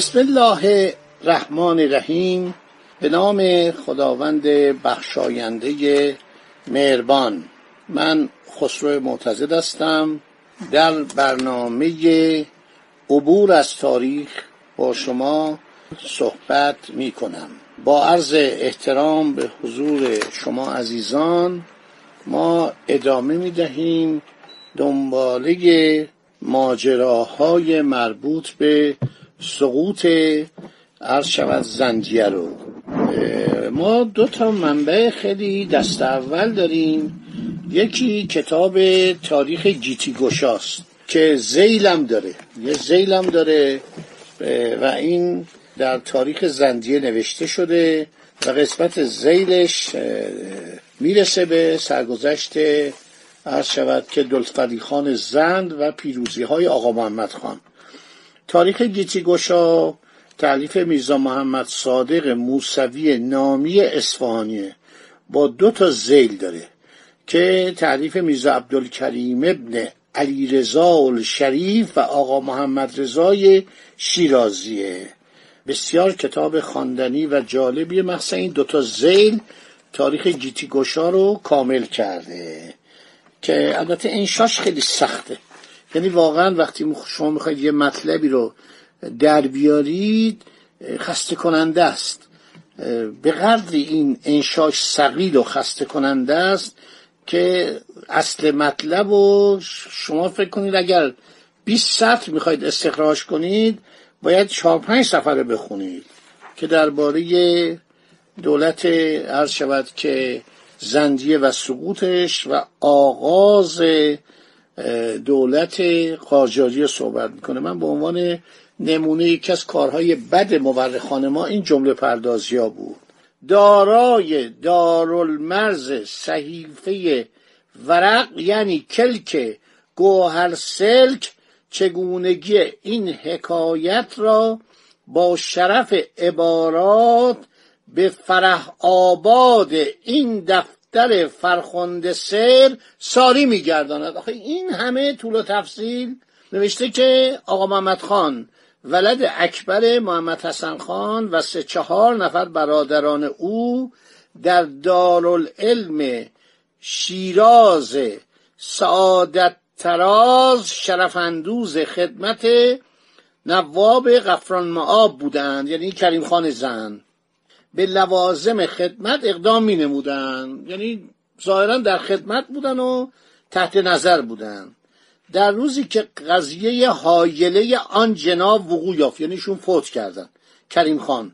بسم الله الرحمن الرحیم. به نام خداوند بخشاینده مهربان. من خسرو معتزد هستم. در برنامه عبور از تاریخ با شما صحبت می کنم با عرض احترام به حضور شما عزیزان ما ادامه می دهیم دنباله ماجراهای مربوط به سقوط عرض شود زندیه رو. ما دو تا منبع خیلی دست اول داریم. یکی کتاب تاریخ گیتی گشاست که زیلم داره. یه زیلم داره و این در تاریخ زندیه نوشته شده و قسمت زیلش می‌رسه به سرگذشت عرض شود که دلفری خان زند و پیروزی های آقا محمد خان. تاریخ گیتی گشا تعلیف میرزا محمد صادق موسوی نامی اصفهانیه با دو تا زیل داره که تعریف میرزا عبدالکریم ابن علی رضا شریف و آقا محمد رضای شیرازیه. بسیار کتاب خواندنی و جالبی مخصوصا این دوتا زیل تاریخ گیتی گشا رو کامل کرده که البته انشاش خیلی سخته. یعنی واقعا وقتی شما می‌خواید یه مطلبی رو در بیارید خسته کننده است. به قدری این انشاش سقیل و خسته کننده است که اصل مطلب و شما فکر کنید اگر 20 سطر می‌خواید استخراج کنید باید 4 5 سفره بخونید که درباره دولت عرض شود که زندیه و سقوطش و آغاز دولت قاجاری صحبت می‌کنه. من به عنوان نمونه یکی از کارهای بد مورخان ما این جمله پردازی ها بود. دارای دارالمرز صحیفه ورق یعنی کلک گوهر سلک چگونگی این حکایت را با شرف عبارات به فرح آباد این دفتر فرخنده سر ساری میگرداند. آخه این همه طول و تفصیل نوشته که آقا محمد خان ولد اکبر محمد حسن خان و سه چهار نفر برادران او در دارالعلم شیراز سعادت تراز شرفاندوز خدمت نواب غفران معاب بودند یعنی کریم خان زن. به لوازم خدمت اقدام می نمودن یعنی ظاهرا در خدمت بودن و تحت نظر بودن. در روزی که قضیه حایله آن جناب وقوع یافت یعنی شون فوت کردن کریم خان.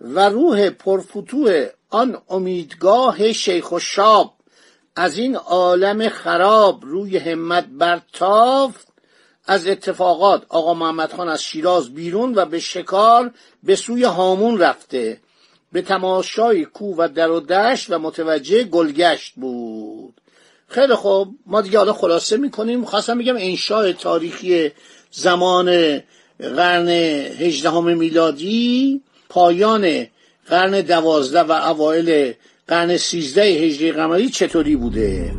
و روح پرفتوه آن امیدگاه شیخ و شاب از این عالم خراب روی همت برتافت. از اتفاقات آقا محمد خان از شیراز بیرون و به شکار به سوی هامون رفته. به تماشای کو و در و دشت و متوجه گلگشت بود. خیلی خوب. ما دیگه حالا خلاصه می‌کنیم. خواستم بگم انشاء تاریخی زمان قرن هجدهم میلادی پایان قرن دوازده و اوایل قرن سیزده هجری قمری چطوری بوده؟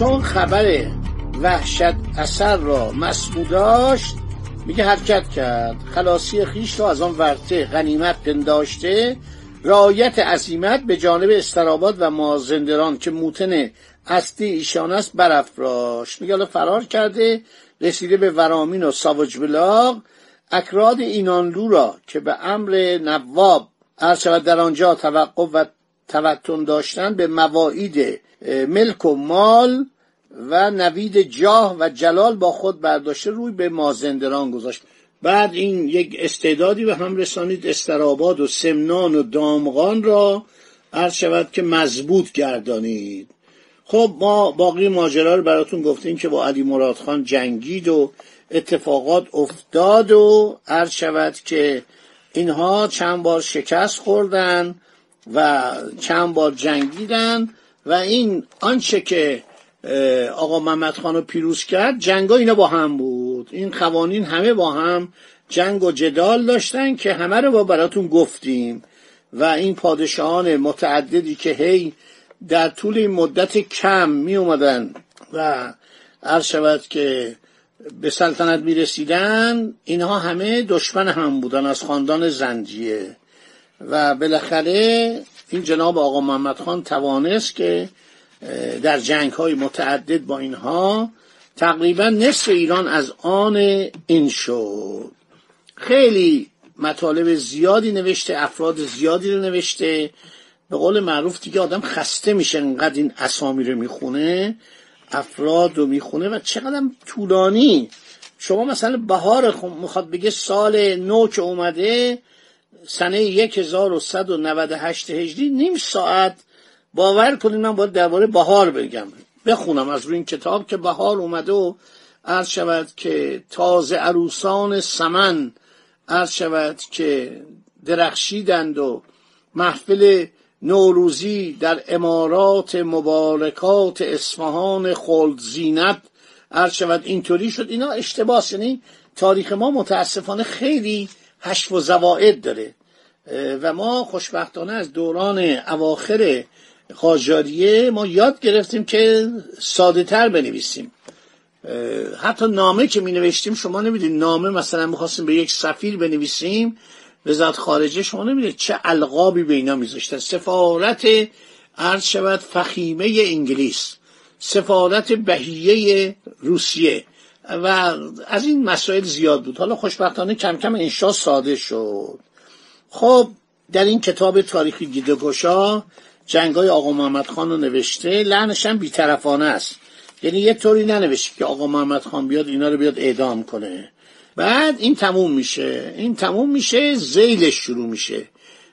چون خبر وحشت اثر را مسئول داشت میگه حرکت کرد. خلاصی خیش را از آن ورته غنیمت پنداشته رایت عظیمت به جانب استراباد و مازندران که موتن اصلی ایشان است برافراشت. میگه حالا فرار کرده رسیده به ورامین و ساوج بلاغ. اکراد اینانلو را که به امر نواب شود در آنجا توقف و توتن داشتن به مواعید ملک و مال و نوید جاه و جلال با خود برداشته روی به مازندران گذاشت. بعد این یک استعدادی به هم رسانید استراباد و سمنان و دامغان را عرض شود که مضبوط گردانید. خب ما باقی ماجرا رو براتون گفتیم که با علی مراد خان جنگید و اتفاقات افتاد و عرض شود که اینها چند بار شکست خوردن و چند بار جنگیدن و این آنچه که آقا محمد خان رو پیروز کرد. جنگ اینا با هم بود. این قوانین همه با هم جنگ و جدال داشتن که همه رو با براتون گفتیم. و این پادشاهان متعددی که هی در طول این مدت کم می اومدن و عرض شود که به سلطنت می رسیدن اینها همه دشمن هم بودن از خاندان زنجیه و بالاخره این جناب آقا محمد خان توانست که در جنگ های متعدد با اینها تقریبا نصف ایران از آن این شد. خیلی مطالب زیادی نوشته افراد زیادی رو نوشته. به قول معروف دیگه آدم خسته میشه انقدر این اسامی رو می‌خونه افراد رو می‌خونه و چقدر طولانی. شما مثلا بهار می‌خواد بگه سال نو که اومده سنه 1198 هجری نیم ساعت باور کنید من باید درباره بهار بگم. بخونم از روی این کتاب که بهار اومده و عرض شود که تازه عروسان سمن عرض شود که درخشیدند و محفل نوروزی در امارات مبارکات اصفهان خلد زینت عرض شود. اینطوری شد. اینا اشتباه یعنی تاریخ ما متاسفانه خیلی حشف و زواعد داره. و ما خوشبختانه از دوران اواخر قاجاریه ما یاد گرفتیم که ساده تر بنویسیم. حتی نامه که می نوشتیم شما نمی‌دید نامه مثلا می‌خواستیم به یک سفیر بنویسیم وزارت خارجه شما نمی‌دید چه القابی به اینا میذاشتن. سفارت عرض شود فخیمه انگلیس سفارت بهیه روسیه و از این مسائل زیاد بود. حالا خوشبختانه کم کم انشا ساده شد. خب در این کتاب تاریخی گیدگوشا جنگای آقا محمد خان رو نوشته لعنش هم بیطرفانه است. یعنی یه طوری ننوشته که آقا محمد خان بیاد اینا رو بیاد اعدام کنه. بعد این تموم میشه. این تموم میشه زیلش شروع میشه.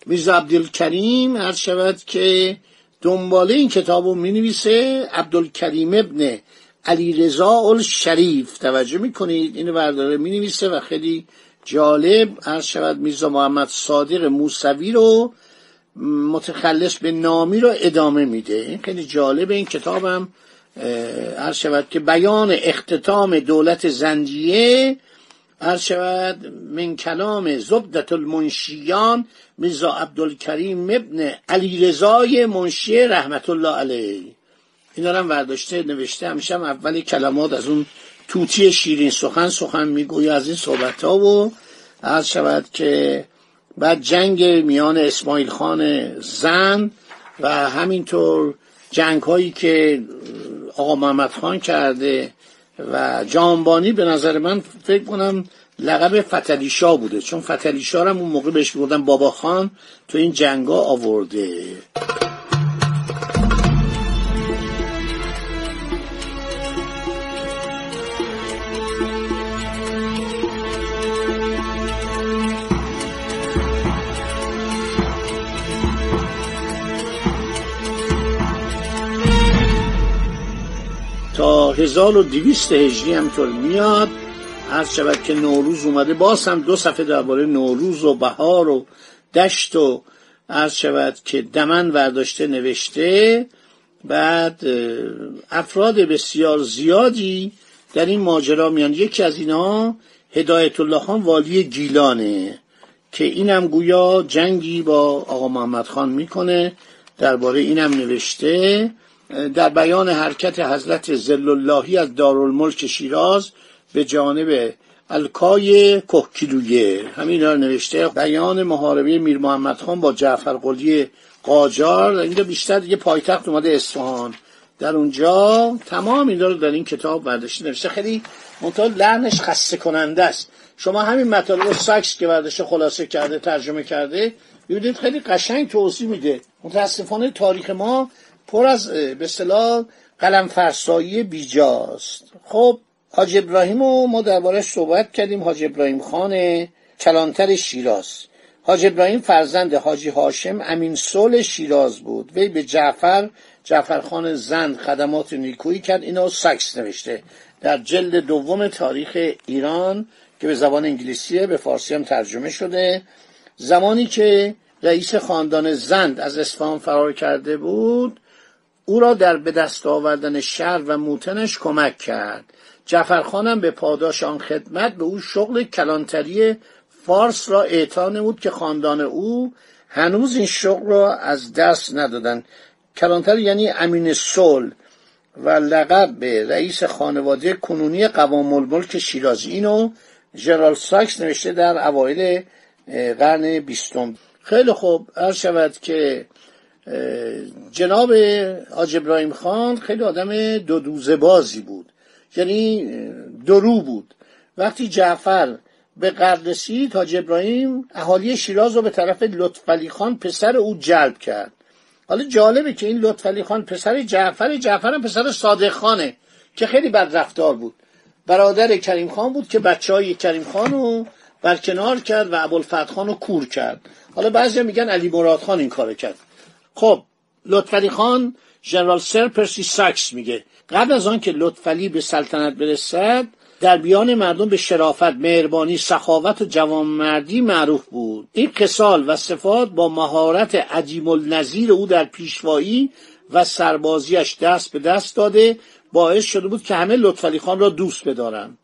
میرزا عبدالکریم هر شود که دنباله این کتاب رو می‌نویسه عبدالکریم ابن علی رضا شریف توجه می‌کنید؟ اینو برداره می‌نویسه و خیلی جالب. هر شود میرزا محمد صادق موسوی رو متخلص به نامی رو ادامه میده. این خیلی جالب این کتابم هر شود که بیان اختتام دولت زندیه هر شود من کلام زبدت المنشیان میرزا عبدالکریم ابن علی رضای منشی رحمت الله علیه. اینا هم ورداشته نوشته همیشه هم اول کلمات از اون توتی شیرین سخن سخن میگوی از این صحبت ها و عرض شود که بعد جنگ میان اسماعیل خان زن و همینطور جنگ هایی که آقا محمد خان کرده و جانبانی به نظر من فکر کنم لقب فتلیشا بوده. چون فتلیشا هم اون موقع بهش بودن بابا خان تو این جنگا آورده. تا 1200 هجری همطور میاد. عرض شود که نوروز اومده. باز هم دو صفحه درباره نوروز و بهار و دشت و عرض شود که دمن ورداشته نوشته. بعد افراد بسیار زیادی در این ماجرا میان. یکی از اینها هدایت الله خان والی گیلانه که اینم گویا جنگی با آقا محمد خان می‌کنه. درباره اینم نوشته. در بیان حرکت حضرت زل اللهی از دارالملک شیراز به جانب الکای کهکیلویه همین را نوشته بیان محاربه میر محمد خان با جعفر قلی قاجار. اینجا بیشتر یه پایتخت اومده اصفهان. در اونجا تمام اینا رو در این کتاب برداشته. نوشته خیلی منتها لعنش خسته کننده است. شما همین مطالب ساکس که برداشته خلاصه کرده ترجمه کرده ببینید خیلی قشنگ توضیح میده. متاسفانه تاریخ ما پر از به اصطلاح قلم فرسایی بیجاست. خب حاج ابراهیم رو ما درباره صحبت کردیم. حاج ابراهیم خان کلانتر شیراز. حاج ابراهیم فرزند حاجی هاشم امین سول شیراز بود. وی به جعفر جعفرخان زند خدمات نیکویی کرد. اینو سکس نوشته. در جلد دوم تاریخ ایران که به زبان انگلیسیه به فارسی هم ترجمه شده. زمانی که رئیس خاندان زند از اصفهان فرار کرده بود او را در به دست آوردن شهر و موتنش کمک کرد. جعفرخانم به پاداش آن خدمت به او شغل کلانتری فارس را اعطا نمود که خاندان او هنوز این شغل را از دست ندادند. کلانتر یعنی امین سول و لقب به رئیس خانواده کنونی قوام الملک شیرازی. اینو جنرال ساکس نوشته در اوایل قرن بیستم. خیلی خوب. هر شود که جناب حاج ابراهیم خان خیلی آدم دو دوزه بازی بود. یعنی درو بود. وقتی جعفر به قرد رسید حاج ابراهیم اهالی شیراز رو به طرف لطفعلی خان پسر او جلب کرد. حالا جالبه که این لطفعلی خان پسر جعفر جعفر هم پسر صادق خانه که خیلی بد رفتار بود. برادر کریم خان بود که بچه های کریم خان رو برکنار کرد و ابوالفتح خان رو کور کرد. حالا بعضی میگن علی مراد خان این کارو کرد. خب لطفعلی خان ژنرال سر پرسی ساکس میگه. قبل از آن که لطفعلی به سلطنت برسد در بیان مردم به شرافت مهربانی سخاوت و جوانمردی معروف بود. این قسال و صفات با مهارت عجیم النظیر او در پیشوایی و سربازیش دست به دست داده باعث شده بود که همه لطفعلی خان را دوست بدارند.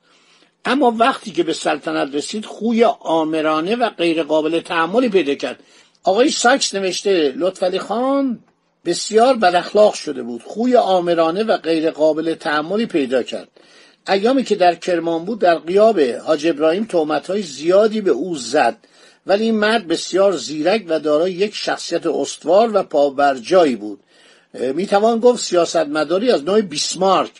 اما وقتی که به سلطنت رسید خوی آمرانه و غیر قابل تحملی پیدا کرد. آقای ساکس نوشته لطفعلی خان بسیار بد اخلاق شده بود. خوی آمرانه و غیر قابل تحملی پیدا کرد. ایامی که در کرمان بود در قیاب حاج ابراهیم های زیادی به او زد. ولی این مرد بسیار زیرک و دارای یک شخصیت استوار و پابرجایی بود. می‌توان گفت سیاستمداری از نوع بیسمارک.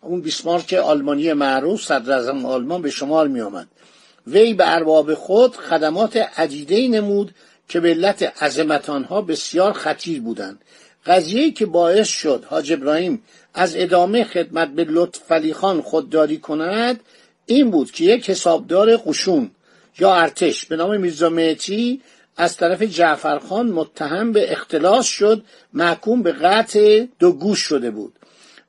اون بیسمارک آلمانی معروف صدر آلمان به شمار می آمد وی به ارباب خود خدمات عدیده نمود که به علت عظمت آنها بسیار خطیر بودند. قضیه که باعث شد حاج ابراهیم از ادامه خدمت به لطف خان خودداری کند این بود که یک حسابدار قشون یا ارتش به نام میرزا مهتی از طرف جعفرخان متهم به اختلاس شد محکوم به قطع دو گوش شده بود.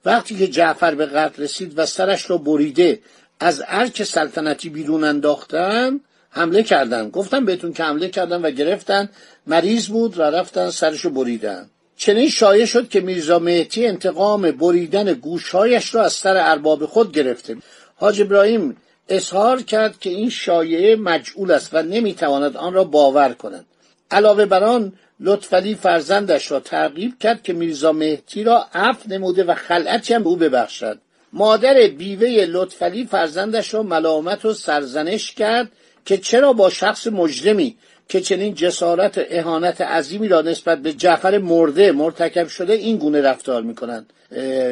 وقتی که جعفر به قتل رسید و سرش را بریده از ارک سلطنتی بیرون انداختن حمله کردن. گفتم بهتون که حمله کردن و گرفتن. مریض بود و رفتن سرشو بریدن. چنین شایع شد که میرزا مهتی انتقام بریدن گوشهایش را از سر ارباب خود گرفته. حاج ابراهیم اظهار کرد که این شایعه مجعول است و نمی‌تواند آن را باور کند. علاوه بر آن لطفعلی فرزندش را ترغیب کرد که میرزا مهتی را عفو نموده و خلعتی هم به او ببخشد. مادر بیوه لطفعلی فرزندش را ملامت و سرزنش کرد که چرا با شخص مجرمی که چنین جسارت اهانت عظیمی را نسبت به جعفر مرده مرتکب شده این گونه رفتار می‌کنند؟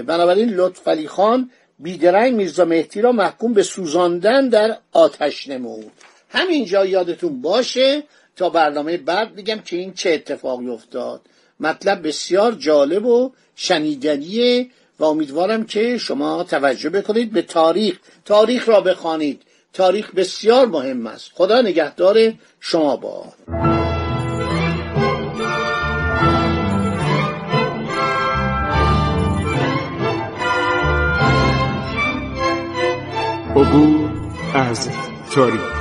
بنابراین لطفعلی خان بیدرنگ میرزا مهدی را محکوم به سوزاندن در آتش نمود. همینجا یادتون باشه تا برنامه بعد بگم که این چه اتفاقی افتاد. مطلب بسیار جالب و شنیدنیه و امیدوارم که شما توجه بکنید به تاریخ. تاریخ را بخوانید. تاریخ بسیار مهم است. خدا نگهدار شما با. عبور از تاریخ.